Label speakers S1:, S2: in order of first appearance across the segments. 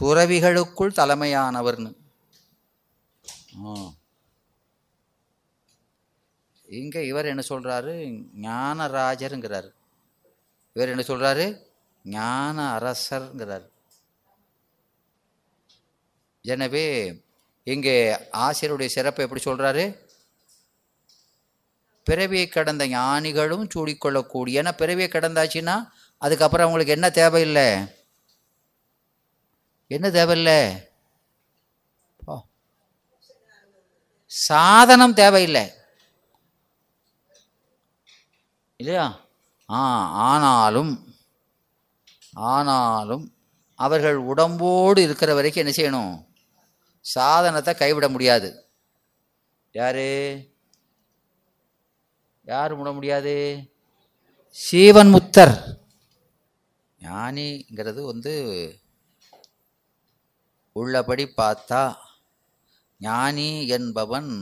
S1: துறவிகளுக்குள் தலைமையானவர்னு இங்கே இவர் என்ன சொல்கிறாரு ஞானராஜருங்கிறார் இவர் என்ன சொல்கிறாரு ஞான அரசர்ங்கிறார் எனவே இங்கே ஆசிரியருடைய சிறப்பை எப்படி சொல்கிறாரு பிறவியை கடந்த ஞானிகளும் சூடிக்கொள்ளக்கூடிய ஏன்னா பிறவியை கடந்தாச்சுன்னா அதுக்கப்புறம் அவங்களுக்கு என்ன தேவையில்லை என்ன தேவையில்ல ஓ சாதனம் தேவையில்லை இல்லையா ஆ ஆனாலும் ஆனாலும் அவர்கள் உடம்போடு இருக்கிற வரைக்கும் என்ன செய்யணும் சாதனத்தை கைவிட முடியாது யார் யார் விட முடியாது சீவன் முத்தர் ஞானிங்கிறது வந்து உள்ளபடி பார்த்தா ஞானி என்பவன்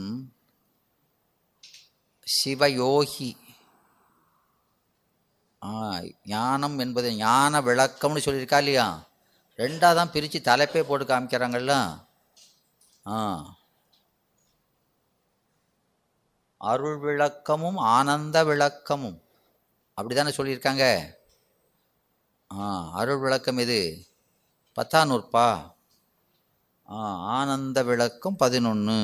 S1: சிவயோகி ஞானம் என்பது ஞான விளக்கம்னு சொல்லியிருக்கா இல்லையா ரெண்டாக தான் பிரித்து தலைப்பே போட்டு காமிக்கிறாங்கல்ல ஆ அருள் விளக்கமும் ஆனந்த விளக்கமும் அப்படி தானே சொல்லியிருக்காங்க ஆ அருள் விளக்கம் இது நூறுப்பா ஆனந்த விளக்கம் பதினொன்று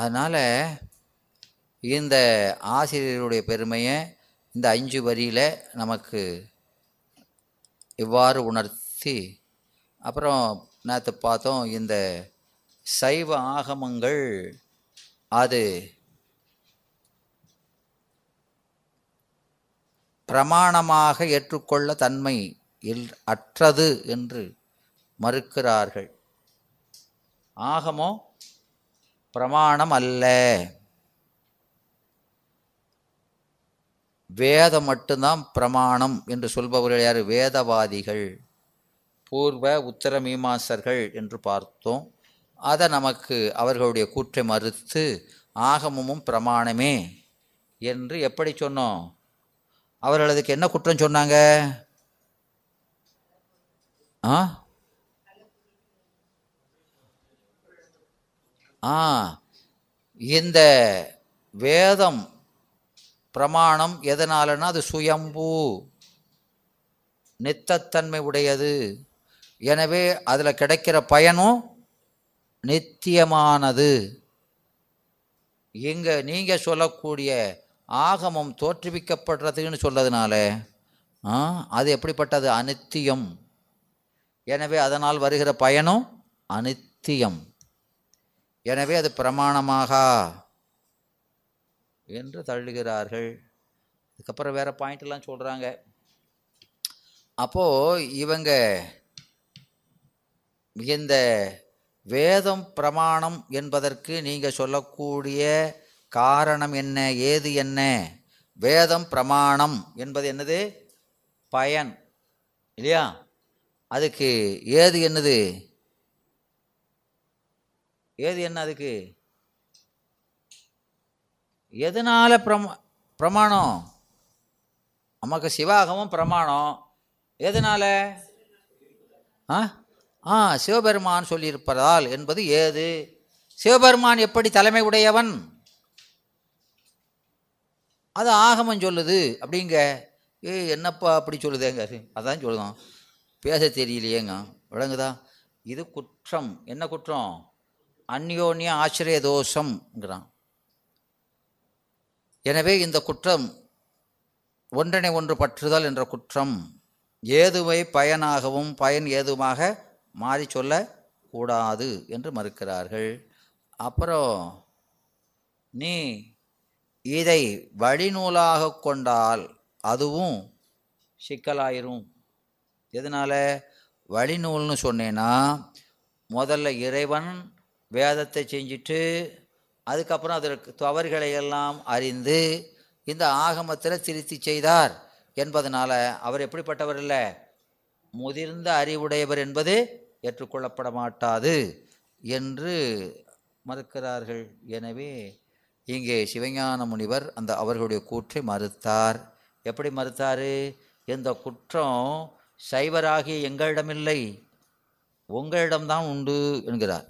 S1: அதனால் இந்த ஆசிரியருடைய பெருமையை இந்த அஞ்சு வரியில் நமக்கு இவ்வாறு உணர்த்தி அப்புறம் நேற்று பார்த்தோம் இந்த சைவ ஆகமங்கள் அது பிரமாணமாக ஏற்றுக்கொள்ள தன்மை அற்றது என்று மறுக்கிறார்கள் ஆகமோ பிரமாணம் அல்ல வேதம் மட்டும்தான் பிரமாணம் என்று சொல்பவர்கள் யார் வேதவாதிகள் பூர்வ உத்தரமீமாசர்கள் என்று பார்த்தோம் அதை நமக்கு அவர்களுடைய கூற்றை மறுத்து ஆகமமும் பிரமாணமே என்று எப்படி சொன்னோம் அவர்களதுக்கு என்ன குற்றம் சொன்னாங்க ஆ ஆ இந்த வேதம் பிரமாணம் எதனாலன்னா அது சுயம்பு நித்தத்தன்மை உடையது எனவே அதில் கிடைக்கிற பயனும் நித்தியமானது இங்கே நீங்கள் சொல்லக்கூடிய ஆகமம் தோற்றுவிக்கப்படுறதுன்னு சொல்கிறதுனால அது எப்படிப்பட்டது அனித்தியம் எனவே அதனால் வருகிற பயனும் அனித்தியம் எனவே அது பிரமாணமாக என்று தள்ளுகிறார்கள் அதுக்கப்புறம் வேறு பாயிண்ட்லாம் சொல்கிறாங்க அப்போது இவங்க இந்த வேதம் பிரமாணம் என்பதற்கு நீங்கள் சொல்லக்கூடிய காரணம் என்ன ஏது என்ன வேதம் பிரமாணம் என்பது என்னது பயன் இல்லையா அதுக்கு ஏது என்னது ஏது என்ன அதுக்கு எதனால பிரமா பிரமாணம் நமக்கு சிவாகமும் பிரமாணம் எதனால ஆ ஆ சிவபெருமான் சொல்லியிருப்பதால் என்பது ஏது சிவபெருமான் எப்படி தலைமை உடையவன் அது ஆகமம் சொல்லுது அப்படிங்க ஏ என்னப்பா அப்படி சொல்லுதேங்க அதான் சொல்லுதான் பேச தெரியலையேங்க விளங்குதா இது குற்றம் என்ன குற்றம் அந்யோன்ய ஆசிரிய தோஷம்ங்கிறான் எனவே இந்த குற்றம் ஒன்றனை ஒன்று பற்றுதல் என்ற குற்றம் ஏதுவை பயனாகவும் பயன் ஏதுமாக மாறி சொல்லக்கூடாது என்று மறுக்கிறார்கள் அப்புறம் நீ இதை வழிநூலாக கொண்டால் அதுவும் சிக்கலாயிரும் எதனால் வழிநூல்னு சொன்னேன்னா முதல்ல இறைவன் வேதத்தை செஞ்சுட்டு அதுக்கப்புறம் அதற்கு தவறுகளை எல்லாம் அறிந்து இந்த ஆகமத்தில் திருத்தி செய்தார் என்பதனால் அவர் எப்படிப்பட்டவர் இல்லை முதிர்ந்த அறிவுடையவர் என்பது ஏற்றுக்கொள்ளப்பட மாட்டாது என்று மறுக்கிறார்கள் எனவே இங்கே சிவஞான முனிவர் அந்த அவர்களுடைய கூற்றை மறுத்தார் எப்படி மறுத்தார் இந்த குற்றம் சைவராகிய எங்களிடமில்லை உங்களிடம்தான் உண்டு என்கிறார்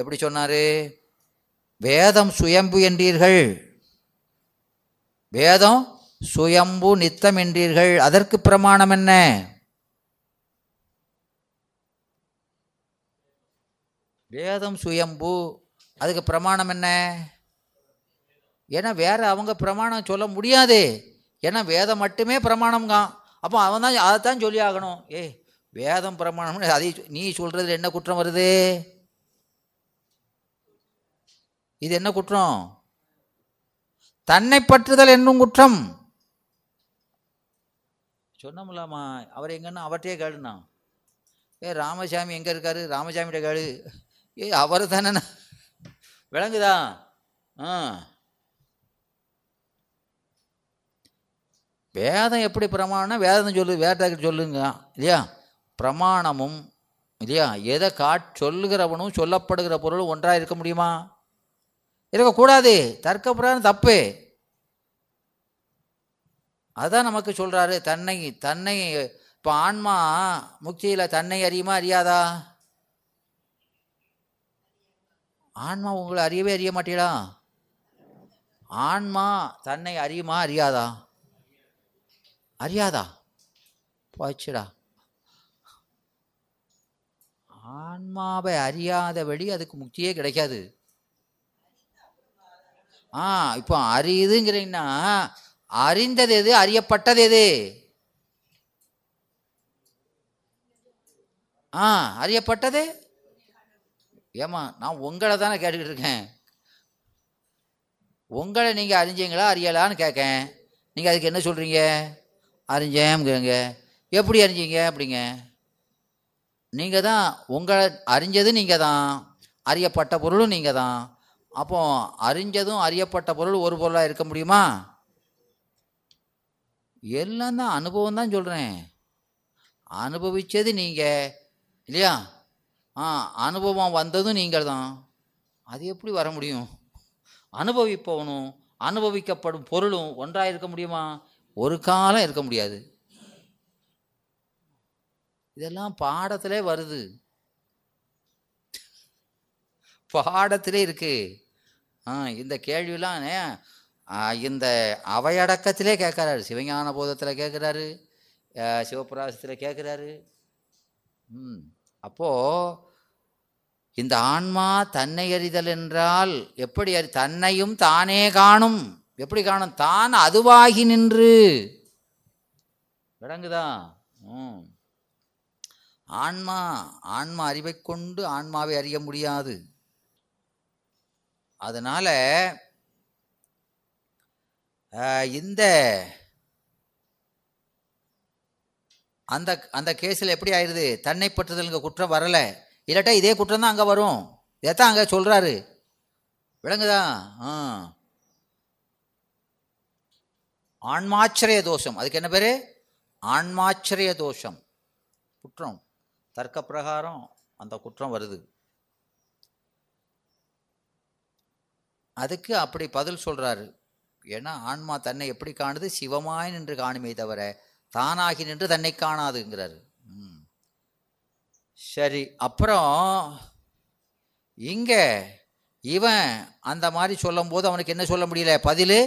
S1: எப்படி சொன்னார் வேதம் சுயம்பு என்றீர்கள் வேதம் சுயம்பு நித்தம் என்றீர்கள் அதற்கு பிரமாணம் என்ன வேதம் சுயம்பு அதுக்கு பிரமாணம் என்ன ஏன்னா வேற அவங்க பிரமாணம் சொல்ல முடியாது ஏன்னா வேதம் மட்டுமே பிரமாணம் தான் அப்போ அவன் தான் அதைத்தான் சொல்லி ஆகணும் ஏய் வேதம் பிரமாணம் அதை நீ சொல்கிறதுல என்ன குற்றம் வருது இது என்ன குற்றம் தன்னை பற்றுதல் என்னும் குற்றம் சொன்னமுலாமா அவர் எங்கன்னா அவர்கிட்டயே கேளுண்ணா ஏ ராமசாமி எங்கே இருக்காரு ராமசாமியிட்ட கேளு ஏ அவர் தானே விளங்குதா ஆ வேதம் எப்படி பிரமாணம் வேதம் சொல்லு வேதத்தை சொல்லுங்க இல்லையா பிரமாணமும் இல்லையா எதை காட் சொல்லுகிறவனும் சொல்லப்படுகிற பொருளும் ஒன்றாக இருக்க முடியுமா இருக்கக்கூடாது தர்க்க தப்பு அதுதான் நமக்கு சொல்கிறாரு தன்னை தன்னை இப்போ ஆன்மா முக்தியில் தன்னை அறியுமா அறியாதா ஆன்மா உங்களை அறியவே அறிய மாட்டீடா ஆன்மா தன்னை அறியுமா அறியாதா அறியாதா போச்சுடா ஆன்மாவை அறியாதபடி அதுக்கு முக்தியே கிடைக்காது ஆ இப்போ அறியுதுங்கிறீங்கன்னா அறிந்தது எது அறியப்பட்டது எது ஆ அறியப்பட்டது ஏமா நான் உங்களை தானே கேட்டுக்கிட்டு இருக்கேன் உங்களை நீங்கள் அறிஞ்சீங்களா அறியலான்னு கேட்கேன் நீங்கள் அதுக்கு என்ன சொல்கிறீங்க அறிஞ்சேங்கிறீங்க எப்படி அறிஞ்சீங்க அப்படிங்க நீங்கள் தான் உங்களை அறிஞ்சது நீங்கள் தான் அறியப்பட்ட பொருளும் நீங்கள் தான் அப்போ அறிஞ்சதும் அறியப்பட்ட பொருள் ஒரு பொருளாக இருக்க முடியுமா எல்லாம் தான் அனுபவம் தான் சொல்கிறேன் அனுபவித்தது நீங்கள் இல்லையா ஆ அனுபவம் வந்ததும் நீங்கள் தான் அது எப்படி வர முடியும் அனுபவிப்பவனும் அனுபவிக்கப்படும் பொருளும் ஒன்றாக இருக்க முடியுமா ஒரு காலம் இருக்க முடியாது இதெல்லாம் பாடத்திலே வருது பாடத்திலே இருக்கு ஆ இந்த கேள்விலாம் இந்த அவையடக்கத்திலே கேட்குறாரு சிவஞான போதத்தில் கேட்குறாரு சிவபிராசத்தில் கேட்குறாரு ம் அப்போது இந்த ஆன்மா தன்னை அறிதல் என்றால் எப்படி அறி தன்னையும் தானே காணும் எப்படி காணும் தான் அதுவாகி நின்று விளங்குதா ம் ஆன்மா ஆன்மா அறிவை கொண்டு ஆன்மாவை அறிய முடியாது அதனால் இந்த அந்த அந்த கேஸில் எப்படி ஆயிடுது தன்னை பற்றுதலுங்க குற்றம் வரலை இல்லாட்டா இதே குற்றம் தான் அங்கே வரும் இதைத்தான் அங்கே சொல்கிறாரு விளங்குதா ஆ ஆன்மாச்சரிய தோஷம் அதுக்கு என்ன பேர் ஆன்மாச்சரிய தோஷம் குற்றம் தர்க்க பிரகாரம் அந்த குற்றம் வருது அதுக்கு அப்படி பதில் சொல்கிறாரு ஏன்னா ஆன்மா தன்னை எப்படி காணுது சிவமாய் நின்று காணுமே தவிர தானாகி நின்று தன்னை காணாதுங்கிறாரு சரி அப்புறம் இங்கே இவன் அந்த மாதிரி சொல்லும் போது அவனுக்கு என்ன சொல்ல முடியல பதில்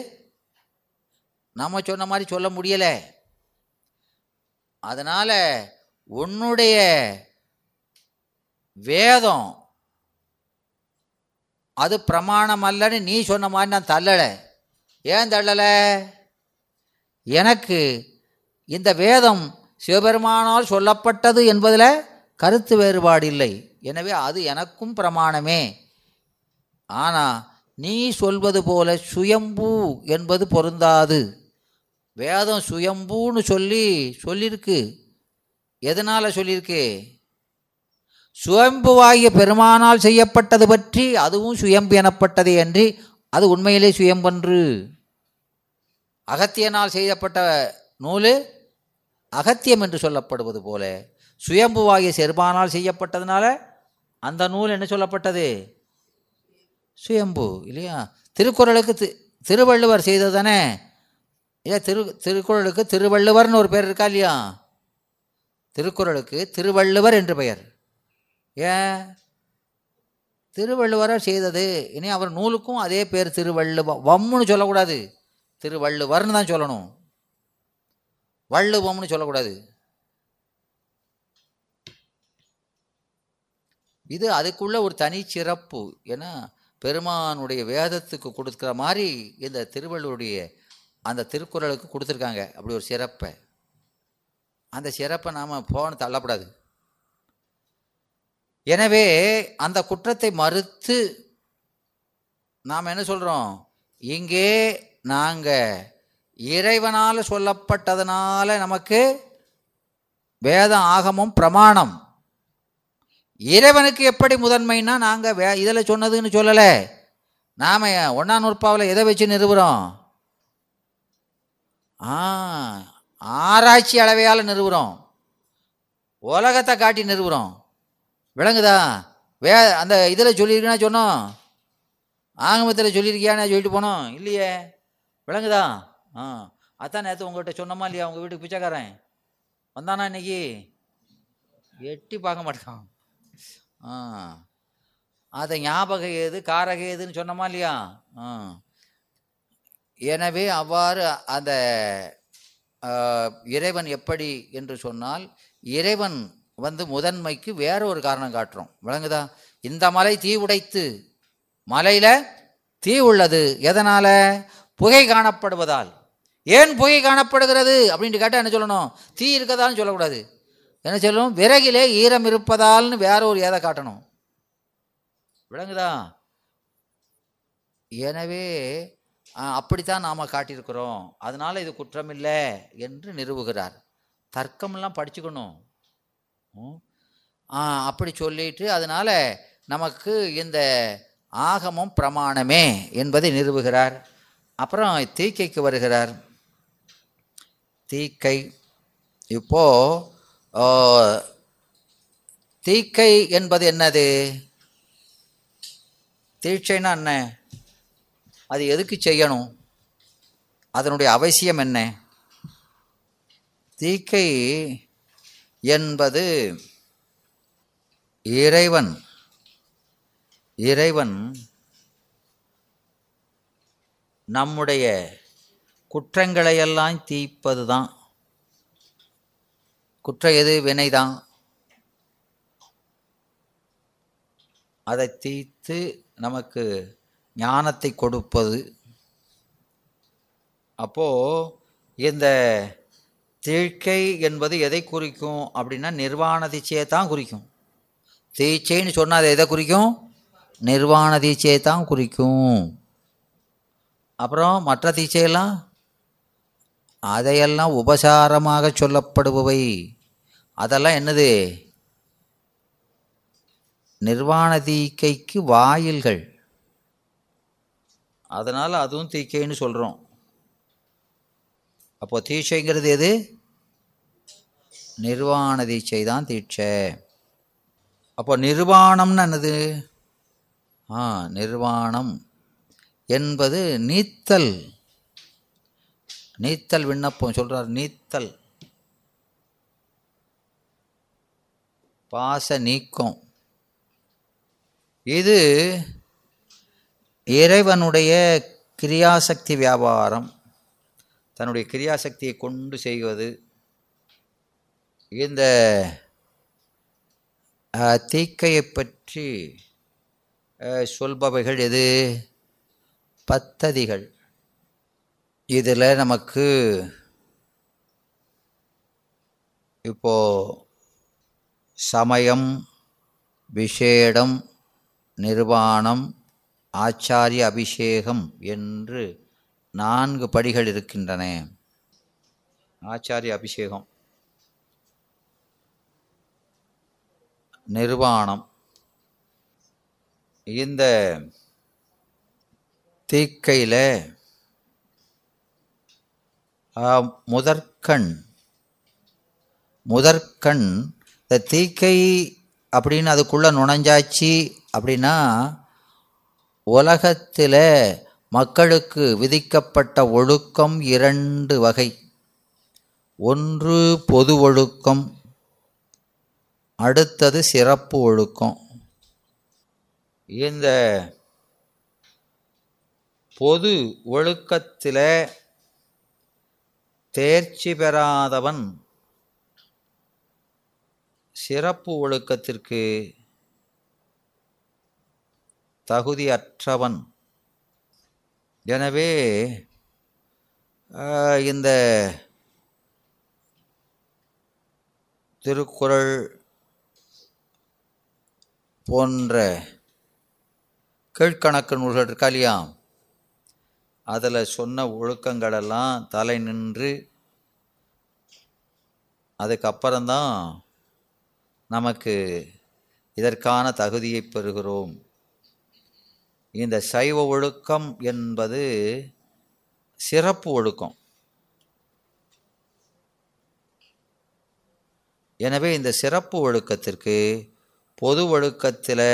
S1: நம்ம சொன்ன மாதிரி சொல்ல முடியலை அதனால் உன்னுடைய வேதம் அது பிரமாணம் அல்லன்னு நீ சொன்ன மாதிரி நான் தள்ளலை ஏன் தள்ளலை எனக்கு இந்த வேதம் சிவபெருமானால் சொல்லப்பட்டது என்பதில் கருத்து வேறுபாடு இல்லை எனவே அது எனக்கும் பிரமாணமே ஆனால் நீ சொல்வது போல சுயம்பூ என்பது பொருந்தாது வேதம் சுயம்பூன்னு சொல்லி சொல்லியிருக்கு எதனால் சொல்லியிருக்கு சுயம்புவாகிய பெருமானால் செய்யப்பட்டது பற்றி அதுவும் சுயம்பு எனப்பட்டதே அன்றி அது உண்மையிலே சுயம்பன்று அகத்தியனால் செய்யப்பட்ட நூல் அகத்தியம் என்று சொல்லப்படுவது போல சுயம்புவாகிய செருபானால் செய்யப்பட்டதுனால அந்த நூல் என்ன சொல்லப்பட்டது சுயம்பு இல்லையா திருக்குறளுக்கு தி திருவள்ளுவர் செய்தது தானே இல்லை திரு திருக்குறளுக்கு திருவள்ளுவர்னு ஒரு பேர் இருக்கா இல்லையா திருக்குறளுக்கு திருவள்ளுவர் என்று பெயர் ஏன் திருவள்ளுவராக செய்தது இனி அவர் நூலுக்கும் அதே பேர் திருவள்ளுவ வம்முன்னு சொல்லக்கூடாது திருவள்ளுவர்னு தான் சொல்லணும் வள்ளுவம்னு சொல்லக்கூடாது இது அதுக்குள்ள ஒரு தனி சிறப்பு ஏன்னா பெருமானுடைய வேதத்துக்கு கொடுக்குற மாதிரி இந்த திருவள்ளுவருடைய அந்த திருக்குறளுக்கு கொடுத்துருக்காங்க அப்படி ஒரு சிறப்பை அந்த சிறப்பை நாம் போன தள்ளப்படாது எனவே அந்த குற்றத்தை மறுத்து நாம் என்ன சொல்கிறோம் இங்கே நாங்கள் இறைவனால் சொல்லப்பட்டதனால நமக்கு வேத ஆகமும் பிரமாணம் இறைவனுக்கு எப்படி முதன்மைன்னா நாங்கள் வே இதில் சொன்னதுன்னு சொல்லலை நாம் ஒன்றாம் நூற்பாவில் எதை வச்சு நிறுவுகிறோம் ஆ ஆராய்ச்சி அளவையால் நிறுவுறோம் உலகத்தை காட்டி நிறுவுகிறோம் விளங்குதா வே அந்த இதில் சொல்லியிருக்கேன்னா சொன்னோம் ஆகமத்தில் சொல்லியிருக்கியான்னு சொல்லிட்டு போனோம் இல்லையே விளங்குதா ஆ அதான் நேற்று உங்கள்கிட்ட சொன்னமா இல்லையா உங்கள் வீட்டுக்கு பிச்சைக்காரன் வந்தானா இன்னைக்கு எட்டி பார்க்க மாட்டான் ஆ அதை ஞாபகம் ஏது காரக ஏதுன்னு சொன்னோமா இல்லையா ஆ எனவே அவ்வாறு அந்த இறைவன் எப்படி என்று சொன்னால் இறைவன் வந்து முதன்மைக்கு வேற ஒரு காரணம் காட்டுறோம் விளங்குதா இந்த மலை தீ உடைத்து மலையில தீ உள்ளது எதனால புகை காணப்படுவதால் ஏன் புகை காணப்படுகிறது அப்படின்ட்டு கேட்டால் என்ன சொல்லணும் தீ இருக்கதான்னு சொல்லக்கூடாது என்ன சொல்லணும் விறகிலே ஈரம் இருப்பதால்னு வேற ஒரு ஏதை காட்டணும் விளங்குதா எனவே அப்படித்தான் நாம் காட்டியிருக்கிறோம் அதனால் இது குற்றமில்லை என்று நிறுவுகிறார் தர்க்கம்லாம் படிச்சுக்கணும் அப்படி சொல்லிட்டு அதனால் நமக்கு இந்த ஆகமும் பிரமாணமே என்பதை நிறுவுகிறார் அப்புறம் தீக்கைக்கு வருகிறார் தீக்கை இப்போது தீக்கை என்பது என்னது தீட்சைனா என்ன அது எதுக்கு செய்யணும் அதனுடைய அவசியம் என்ன தீக்கை என்பது இறைவன் இறைவன் நம்முடைய குற்றங்களையெல்லாம் தீப்பது தான் குற்ற எது வினைதான் அதை தீத்து நமக்கு ஞானத்தை கொடுப்பது அப்போது இந்த தீழ்க்கை என்பது எதை குறிக்கும் அப்படின்னா நிர்வாண தீட்சையை தான் குறிக்கும் தீட்சைன்னு சொன்னால் அது எதை குறிக்கும் நிர்வாண தீட்சையை தான் குறிக்கும் அப்புறம் மற்ற தீட்சையெல்லாம் அதையெல்லாம் உபசாரமாக சொல்லப்படுபவை அதெல்லாம் என்னது நிர்வாண தீக்கைக்கு வாயில்கள் அதனால் அதுவும் தீக்கைன்னு சொல்கிறோம் அப்போது தீட்சைங்கிறது எது நிர்வாண தீட்சை தான் தீட்சை அப்போ நிர்வாணம்னு என்னது ஆ நிர்வாணம் என்பது நீத்தல் நீத்தல் விண்ணப்பம் சொல்கிறார் நீத்தல் பாச நீக்கம் இது இறைவனுடைய கிரியாசக்தி வியாபாரம் தன்னுடைய கிரியாசக்தியை கொண்டு செய்வது இந்த தீக்கையை பற்றி சொல்பவைகள் எது பத்ததிகள் இதில் நமக்கு இப்போ சமயம் விஷேடம் நிர்வாணம் ஆச்சாரிய அபிஷேகம் என்று நான்கு படிகள் இருக்கின்றன ஆச்சாரிய அபிஷேகம் நிர்வாணம் இந்த தீக்கையில் முதற்கண் முதற்கண் இந்த தீக்கை அப்படின்னு அதுக்குள்ளே நுழைஞ்சாச்சு அப்படின்னா உலகத்தில் மக்களுக்கு விதிக்கப்பட்ட ஒழுக்கம் இரண்டு வகை ஒன்று பொது ஒழுக்கம் அடுத்தது சிறப்பு ஒழுக்கம் இந்த பொது ஒழுக்கத்தில் தேர்ச்சி பெறாதவன் சிறப்பு ஒழுக்கத்திற்கு தகுதியற்றவன் எனவே இந்த திருக்குறள் போன்ற கீழ்கணக்கு நூல்கள் இருக்கா இல்லையா அதில் சொன்ன ஒழுக்கங்களெல்லாம் தலை நின்று அதுக்கப்புறம்தான் நமக்கு இதற்கான தகுதியை பெறுகிறோம் இந்த சைவ ஒழுக்கம் என்பது சிறப்பு ஒழுக்கம் எனவே இந்த சிறப்பு ஒழுக்கத்திற்கு பொது ஒழுக்கத்தில்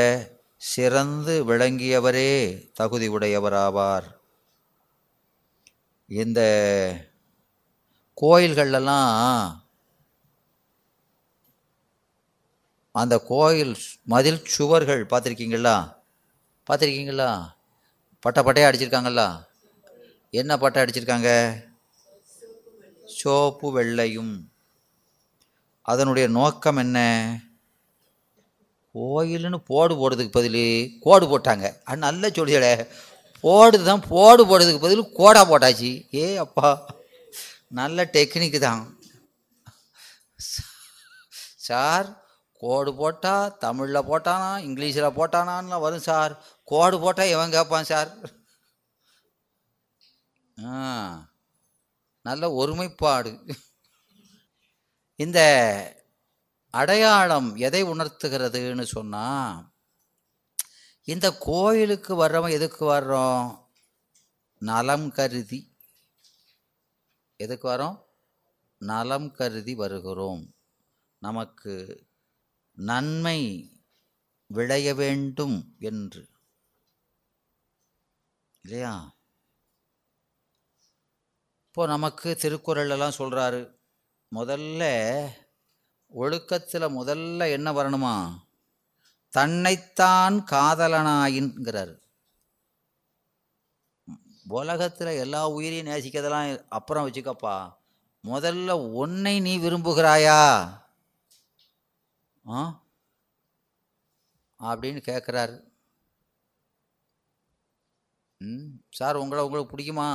S1: சிறந்து விளங்கியவரே தகுதி உடையவராவார் இந்த கோயில்களெல்லாம் அந்த கோயில் மதில் சுவர்கள் பார்த்துருக்கீங்களா பார்த்துருக்கீங்களா பட்டை பட்டையாக அடிச்சிருக்காங்களா என்ன பட்டை அடிச்சிருக்காங்க சோப்பு வெள்ளையும் அதனுடைய நோக்கம் என்ன கோயிலுன்னு போடு போடுறதுக்கு பதில் கோடு போட்டாங்க அது நல்ல சொல்லியடே போடு தான் போடு போடுறதுக்கு பதில் கோடா போட்டாச்சு ஏ அப்பா நல்ல டெக்னிக்கு தான் சார் கோடு போட்டால் தமிழில் போட்டானா இங்கிலீஷில் போட்டானான்லாம் வரும் சார் கோடு போட்டால் இவன் கேட்பான் சார் ஆ நல்ல ஒருமைப்பாடு இந்த அடையாளம் எதை உணர்த்துகிறதுன்னு சொன்னால் இந்த கோயிலுக்கு வர்றவன் எதுக்கு வர்றோம் நலம் கருதி எதுக்கு வரோம் நலம் கருதி வருகிறோம் நமக்கு நன்மை விளைய வேண்டும் என்று இல்லையா இப்போ நமக்கு திருக்குறள் எல்லாம் சொல்கிறாரு முதல்ல ஒழுக்கத்தில் முதல்ல என்ன வரணுமா தன்னைத்தான் காதலனாயின்கிறார் உலகத்தில் எல்லா உயிரையும் நேசிக்கிறதெல்லாம் அப்புறம் வச்சுக்கப்பா முதல்ல உன்னை நீ விரும்புகிறாயா ஆ அப்படின்னு கேட்குறாரு ம் சார் உங்களை உங்களுக்கு பிடிக்குமா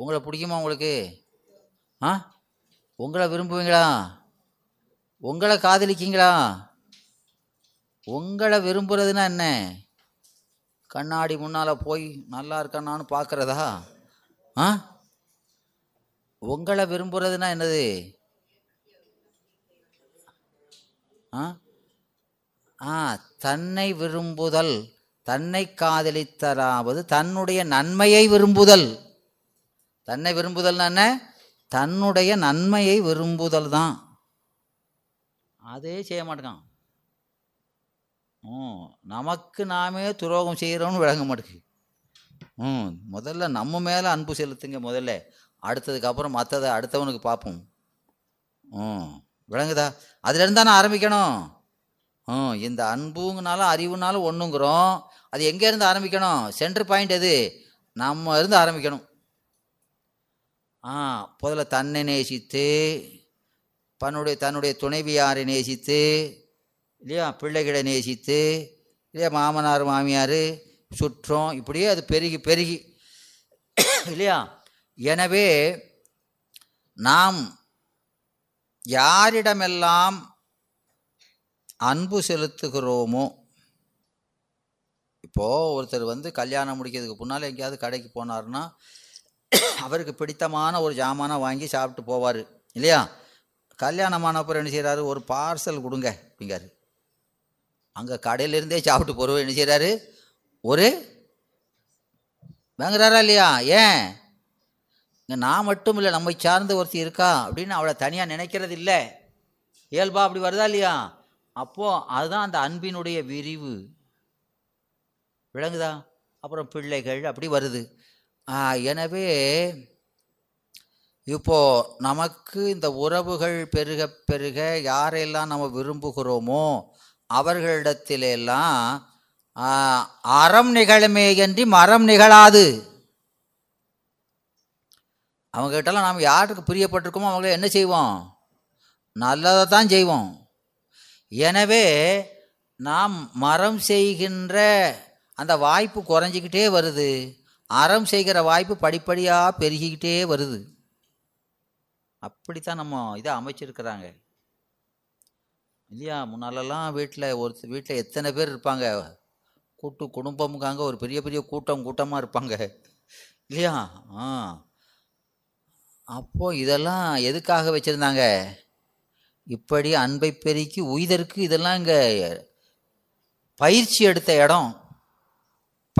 S1: உங்களை பிடிக்குமா உங்களுக்கு ஆ உங்களை விரும்புவீங்களா உங்களை காதலிக்கீங்களா உங்களை விரும்புகிறதுனா என்ன கண்ணாடி முன்னால் போய் நல்லா இருக்கானு பார்க்குறதா ஆ உங்களை விரும்புகிறதுனா என்னது ஆ ஆ தன்னை விரும்புதல் தன்னை காதலித்தராவது தன்னுடைய நன்மையை விரும்புதல் தன்னை விரும்புதல்னா என்ன தன்னுடைய நன்மையை விரும்புதல் தான் அதே செய்ய மாட்டேங்கான் ம் நமக்கு நாமே துரோகம் செய்கிறோம்னு விளங்க மாட்டேங்கு ம் முதல்ல நம்ம மேலே அன்பு செலுத்துங்க முதல்ல அடுத்ததுக்கு அப்புறம் மற்றதை அடுத்தவனுக்கு பார்ப்போம் ம் விளங்குதா அதுலேருந்து தானே ஆரம்பிக்கணும் ம் இந்த அன்புங்கனாலும் அறிவுனாலும் ஒன்றுங்கிறோம் அது எங்கேருந்து ஆரம்பிக்கணும் சென்டர் பாயிண்ட் எது நம்ம இருந்து ஆரம்பிக்கணும் ஆ முதல்ல தன்னை நேசித்து தன்னுடைய தன்னுடைய துணைவியாரை நேசித்து இல்லையா பிள்ளைகளை நேசித்து இல்லையா மாமனார் மாமியார் சுற்றம் இப்படியே அது பெருகி பெருகி இல்லையா எனவே நாம் யாரிடமெல்லாம் அன்பு செலுத்துகிறோமோ இப்போது ஒருத்தர் வந்து கல்யாணம் முடிக்கிறதுக்கு முன்னால் எங்கேயாவது கடைக்கு போனார்னா அவருக்கு பிடித்தமான ஒரு ஜாமானை வாங்கி சாப்பிட்டு போவார் இல்லையா அப்புறம் என்ன செய்கிறாரு ஒரு பார்சல் கொடுங்க அப்படிங்காரு அங்கே கடையிலேருந்தே சாப்பிட்டு போகிறவர் என்ன செய்கிறாரு ஒரு வாங்குறாரா இல்லையா ஏன் இங்கே நான் மட்டும் இல்லை நம்மை சார்ந்த ஒருத்தி இருக்கா அப்படின்னு அவளை தனியாக நினைக்கிறது இல்லை இயல்பா அப்படி வருதா இல்லையா அப்போது அதுதான் அந்த அன்பினுடைய விரிவு விளங்குதா அப்புறம் பிள்ளைகள் அப்படி வருது எனவே இப்போ நமக்கு இந்த உறவுகள் பெருக பெருக யாரையெல்லாம் நம்ம விரும்புகிறோமோ அவர்களிடத்திலெல்லாம் அறம் நிகழமே என்று மரம் நிகழாது அவங்ககிட்டலாம் நாம் யாருக்கு பிரியப்பட்டிருக்கோமோ அவங்கள என்ன செய்வோம் நல்லதை தான் செய்வோம் எனவே நாம் மரம் செய்கின்ற அந்த வாய்ப்பு குறைஞ்சிக்கிட்டே வருது அறம் செய்கிற வாய்ப்பு படிப்படியாக பெருகிக்கிட்டே வருது அப்படித்தான் நம்ம இதை அமைச்சிருக்கிறாங்க இல்லையா முன்னாலெல்லாம் வீட்டில் ஒரு வீட்டில் எத்தனை பேர் இருப்பாங்க கூட்டு குடும்பமுக்காங்க ஒரு பெரிய பெரிய கூட்டம் கூட்டமாக இருப்பாங்க இல்லையா ஆ அப்போது இதெல்லாம் எதுக்காக வச்சுருந்தாங்க இப்படி அன்பை பெருக்கி உயிதற்கு இதெல்லாம் இங்கே பயிற்சி எடுத்த இடம்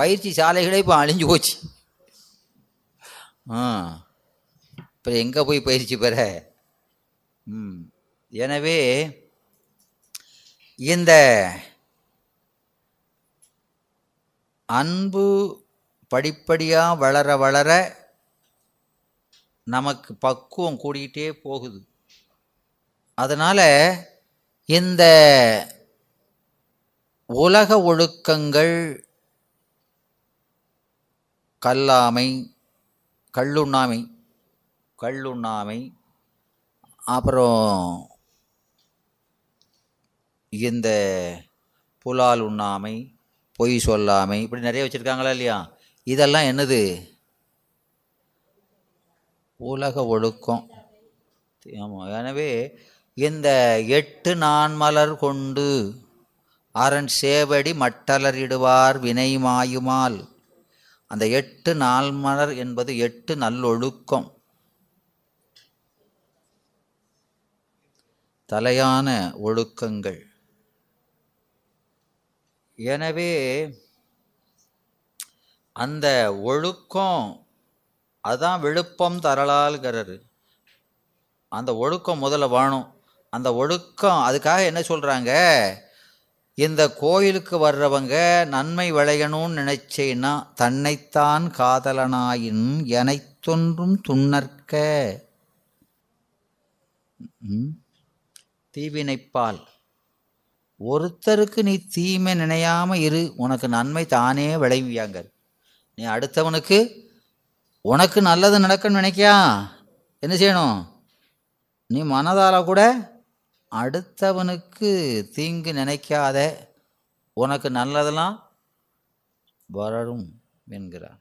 S1: பயிற்சி சாலைகளே இப்போ அழிஞ்சு போச்சு ஆ இப்போ எங்கே போய் பயிற்சி பெற ம் எனவே இந்த அன்பு படிப்படியாக வளர வளர நமக்கு பக்குவம் கூடிக்கிட்டே போகுது அதனால் இந்த உலக ஒழுக்கங்கள் கல்லாமை கல்லுண்ணாமை கல்லுண்ணாமை அப்புறம் இந்த புலால் உண்ணாமை பொய் சொல்லாமை இப்படி நிறைய வச்சுருக்காங்களா இல்லையா இதெல்லாம் என்னது உலக ஒழுக்கம் ஆமாம் எனவே இந்த எட்டு நான்மலர் கொண்டு அரண் சேவடி மட்டலரிடுவார் வினை மாயுமால் அந்த எட்டு நாள் மலர் என்பது எட்டு நல்லொழுக்கம் தலையான ஒழுக்கங்கள் எனவே அந்த ஒழுக்கம் அதுதான் விழுப்பம் தரலால்கிறாரு அந்த ஒழுக்கம் முதல்ல வாணும் அந்த ஒழுக்கம் அதுக்காக என்ன சொல்கிறாங்க இந்த கோயிலுக்கு வர்றவங்க நன்மை விளையணும்னு நினைச்சேன்னா தன்னைத்தான் காதலனாயின் எனைத்தொன்றும் துண்ணற்க தீவினைப்பால் ஒருத்தருக்கு நீ தீமை நினையாம இரு உனக்கு நன்மை தானே விளைவியாங்க நீ அடுத்தவனுக்கு உனக்கு நல்லது நடக்கணும்னு நினைக்கியா என்ன செய்யணும் நீ மனதால் கூட அடுத்தவனுக்கு தீங்கு நினைக்காத உனக்கு நல்லதெல்லாம் வளரும் என்கிறார்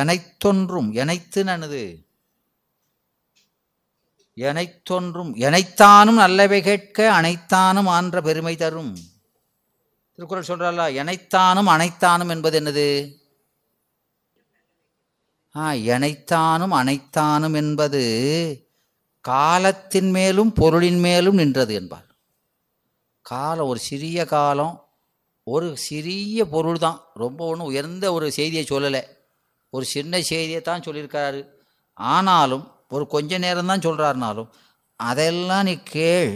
S1: எனைத்தொன்றும் எனைத்து நனது எனைத்தொன்றும் எனைத்தானும் நல்லவை கேட்க அனைத்தானும் ஆன்ற பெருமை தரும் திருக்குறள் சொல்றா எனைத்தானும் அனைத்தானும் என்பது என்னது ஆ எனைத்தானும் அனைத்தானும் என்பது காலத்தின் மேலும் பொருளின் மேலும் நின்றது என்பார் காலம் ஒரு சிறிய காலம் ஒரு சிறிய பொருள் தான் ரொம்ப ஒன்றும் உயர்ந்த ஒரு செய்தியை சொல்லலை ஒரு சின்ன செய்தியை தான் சொல்லியிருக்காரு ஆனாலும் ஒரு கொஞ்ச நேரம் தான் சொல்கிறாருனாலும் அதெல்லாம் நீ கேள்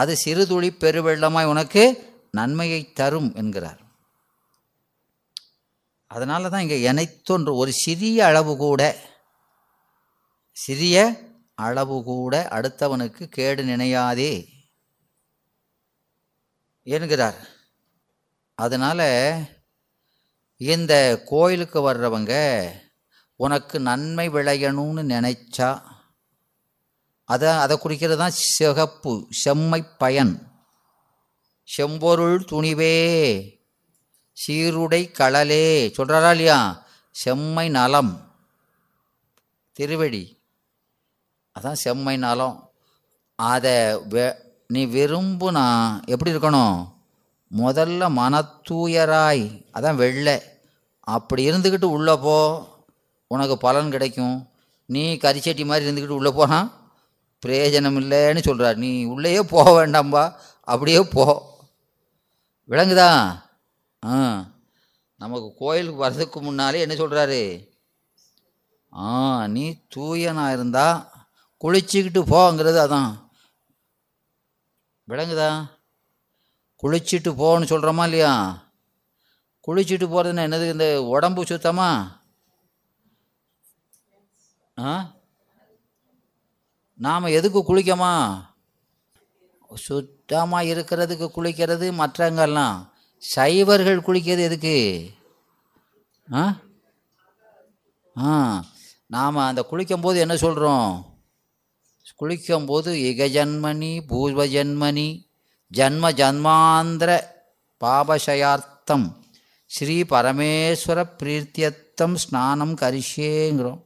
S1: அது சிறுதுளி பெருவெள்ளமாய் உனக்கு நன்மையை தரும் என்கிறார் அதனால தான் இங்கே இணைத்தொன்று ஒரு சிறிய அளவு கூட சிறிய அளவு கூட அடுத்தவனுக்கு கேடு நினையாதே என்கிறார் அதனால் இந்த கோயிலுக்கு வர்றவங்க உனக்கு நன்மை விளையணும்னு நினைச்சா அதை அதை குறிக்கிறது தான் சிகப்பு செம்மை பயன் செம்பொருள் துணிவே சீருடை களலே சொல்கிறாரா இல்லையா செம்மை நலம் திருவடி அதான் செம்மைனாலும் அதை வெ நீ விரும்புனா எப்படி இருக்கணும் முதல்ல மனத்தூயராய் அதான் வெள்ளை அப்படி இருந்துக்கிட்டு உள்ளே போ உனக்கு பலன் கிடைக்கும் நீ கரிச்சட்டி மாதிரி இருந்துக்கிட்டு உள்ளே போனால் பிரயோஜனம் இல்லைன்னு சொல்கிறார் நீ உள்ளேயே போக வேண்டாம்பா அப்படியே போ விளங்குதா ஆ நமக்கு கோயிலுக்கு வர்றதுக்கு முன்னாலே என்ன சொல்கிறாரு ஆ நீ தூயனாக இருந்தால் குளிச்சுக்கிட்டு போங்கிறது அதான் விளங்குதா குளிச்சுட்டு போன்னு சொல்கிறோமா இல்லையா குளிச்சுட்டு போகிறதுன்னா என்னது இந்த உடம்பு சுத்தமா ஆ நாம் எதுக்கு குளிக்கமா சுத்தமாக இருக்கிறதுக்கு குளிக்கிறது மற்றங்கள்லாம் சைவர்கள் குளிக்கிறது எதுக்கு ஆ ஆ நாம் அந்த குளிக்கும்போது என்ன சொல்கிறோம் குளிக்கும்போது இகஜன்மனி பூர்வஜன்மனி ஜன்ம ஜன்மாந்திர பாபசயார்த்தம் ஸ்ரீ பரமேஸ்வர பிரீர்த்தியத்தம் ஸ்நானம் கரிஷேங்கிறோம்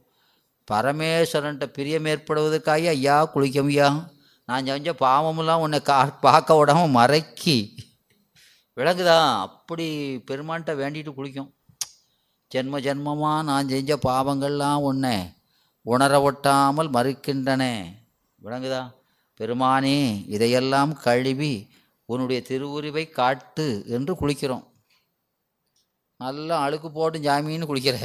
S1: பரமேஸ்வரன்ட்ட பிரியம் ஏற்படுவதற்காக ஐயா குளிக்கும் ஐயா நான் செஞ்ச பாவமெல்லாம் உன்னை கா பார்க்க விடாம மறைக்கி விளங்குதா அப்படி பெருமான்கிட்ட வேண்டிட்டு குளிக்கும் ஜென்ம ஜென்மமாக நான் செஞ்ச பாவங்கள்லாம் உன்னை உணர ஒட்டாமல் மறுக்கின்றன விளங்குதா பெருமானே இதையெல்லாம் கழுவி உன்னுடைய திருவுருவை காட்டு என்று குளிக்கிறோம் நல்லா அழுக்கு போட்டு ஜாமின்னு குளிக்கிற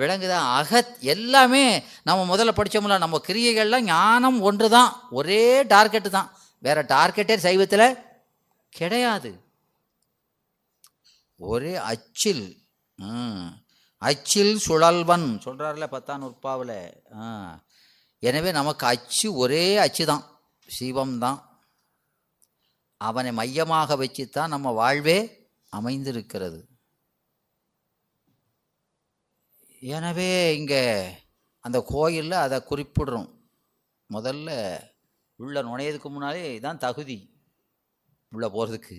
S1: விலங்குதா அகத் எல்லாமே நம்ம முதல்ல படித்தோம்ல நம்ம கிரியைகள்லாம் ஞானம் ஒன்று தான் ஒரே டார்கெட்டு தான் வேறு டார்கெட்டே சைவத்தில் கிடையாது ஒரே அச்சில் அச்சில் சுழல்வன் சொல்கிறார்ல பத்தாம் நூற்பாவில் எனவே நமக்கு அச்சு ஒரே அச்சு தான் சிவம்தான் அவனை மையமாக வச்சு தான் நம்ம வாழ்வே அமைந்திருக்கிறது எனவே இங்கே அந்த கோயிலில் அதை குறிப்பிடுறோம் முதல்ல உள்ள நுழையதுக்கு முன்னாலே இதுதான் தகுதி உள்ளே போகிறதுக்கு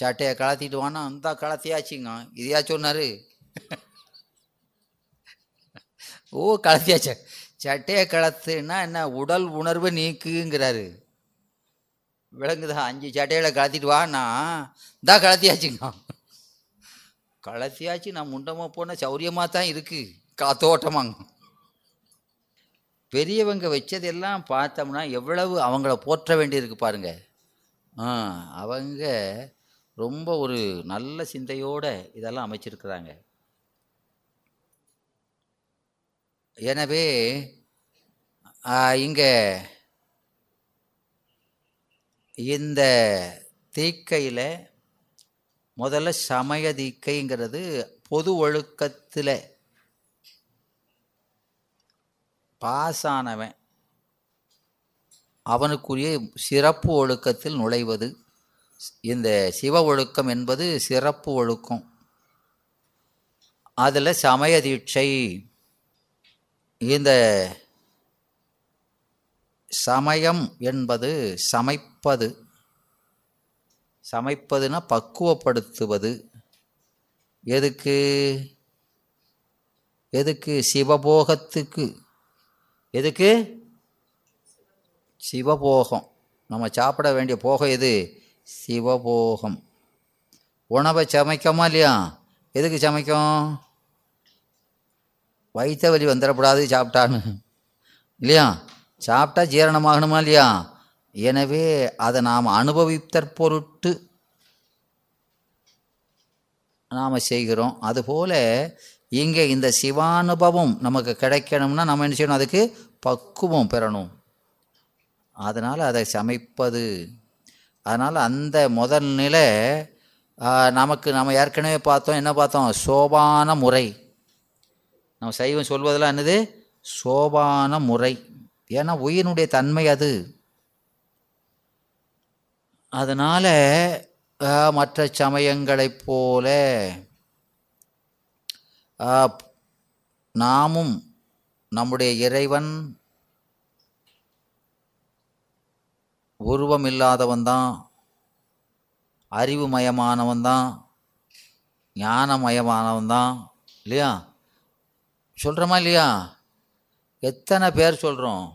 S1: சட்டையை கலத்திட்டு வானா அந்த கலத்தியாச்சுங்க இதையாச்சும் சொன்னார் ஓ கலத்தியாச்சு சட்டையை கலத்துனா என்ன உடல் உணர்வு நீக்குங்கிறாரு விலங்குதா அஞ்சு சட்டையில் கலத்திட்டு வானா இந்தா கலத்தியாச்சுங்க கலத்தியாச்சு நான் முண்டமாக போனால் சௌரியமாக தான் இருக்குது கலத்தோட்டமாங்க பெரியவங்க வச்சதெல்லாம் பார்த்தோம்னா எவ்வளவு அவங்கள போற்ற வேண்டியிருக்கு பாருங்க அவங்க ரொம்ப ஒரு நல்ல சிந்தையோடு இதெல்லாம் அமைச்சிருக்கிறாங்க எனவே இங்கே இந்த தீக்கையில் முதல்ல சமய தீக்கைங்கிறது பொது ஒழுக்கத்தில் பாஸ் ஆனவன் அவனுக்குரிய சிறப்பு ஒழுக்கத்தில் நுழைவது இந்த சிவ ஒழுக்கம் என்பது சிறப்பு ஒழுக்கம் அதில் சமய தீட்சை இந்த சமயம் என்பது சமைப்பது சமைப்பதுனா பக்குவப்படுத்துவது எதுக்கு எதுக்கு சிவபோகத்துக்கு எதுக்கு சிவபோகம் நம்ம சாப்பிட வேண்டிய போகம் எது சிவபோகம் உணவை சமைக்கோமா இல்லையா எதுக்கு சமைக்கும் வயிற்ற வலி வந்துடக்கூடாது சாப்பிட்டான்னு இல்லையா சாப்பிட்டா ஜீரணமாகணுமா இல்லையா எனவே அதை நாம் அனுபவித்தற் பொருட்டு நாம் செய்கிறோம் அதுபோல் இங்கே இந்த சிவானுபவம் நமக்கு கிடைக்கணும்னா நம்ம என்ன செய்யணும் அதுக்கு பக்குவம் பெறணும் அதனால் அதை சமைப்பது அதனால் அந்த முதல் நிலை நமக்கு நம்ம ஏற்கனவே பார்த்தோம் என்ன பார்த்தோம் சோபான முறை நம்ம சைவம் சொல்வதெல்லாம் என்னது சோபான முறை ஏன்னா உயிரினுடைய தன்மை அது அதனால் மற்ற சமயங்களைப் போல நாமும் நம்முடைய இறைவன் உருவம் இல்லாதவன் தான் அறிவுமயமானவன் தான் ஞானமயமானவன் தான் இல்லையா சொல்கிறோமா இல்லையா எத்தனை பேர் சொல்கிறோம்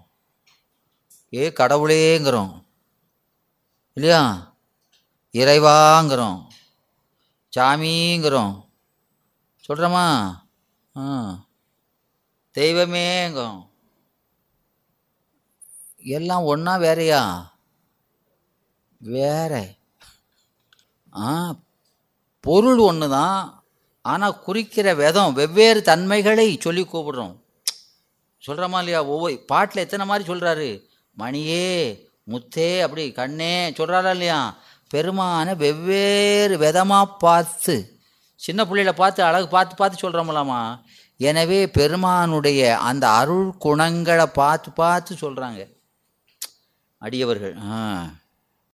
S1: ஏ கடவுளேங்கிறோம் இல்லையா இறைவாங்கிறோம் சாமிங்கிறோம் சொல்கிறோமா ஆ தெய்வமேங்கிறோம் எல்லாம் ஒன்றா வேறையா வேற ஆ பொருள் ஒன்று தான் ஆனால் குறிக்கிற விதம் வெவ்வேறு தன்மைகளை சொல்லி கூப்பிடுறோம் சொல்கிறோமா இல்லையா ஒவ்வொரு பாட்டில் எத்தனை மாதிரி சொல்கிறாரு மணியே முத்தே அப்படி கண்ணே சொல்கிறாரா இல்லையா பெருமானை வெவ்வேறு விதமாக பார்த்து சின்ன பிள்ளையில பார்த்து அழகு பார்த்து பார்த்து சொல்கிறோம்லாமா எனவே பெருமானுடைய அந்த அருள் குணங்களை பார்த்து பார்த்து சொல்கிறாங்க அடியவர்கள் ஆ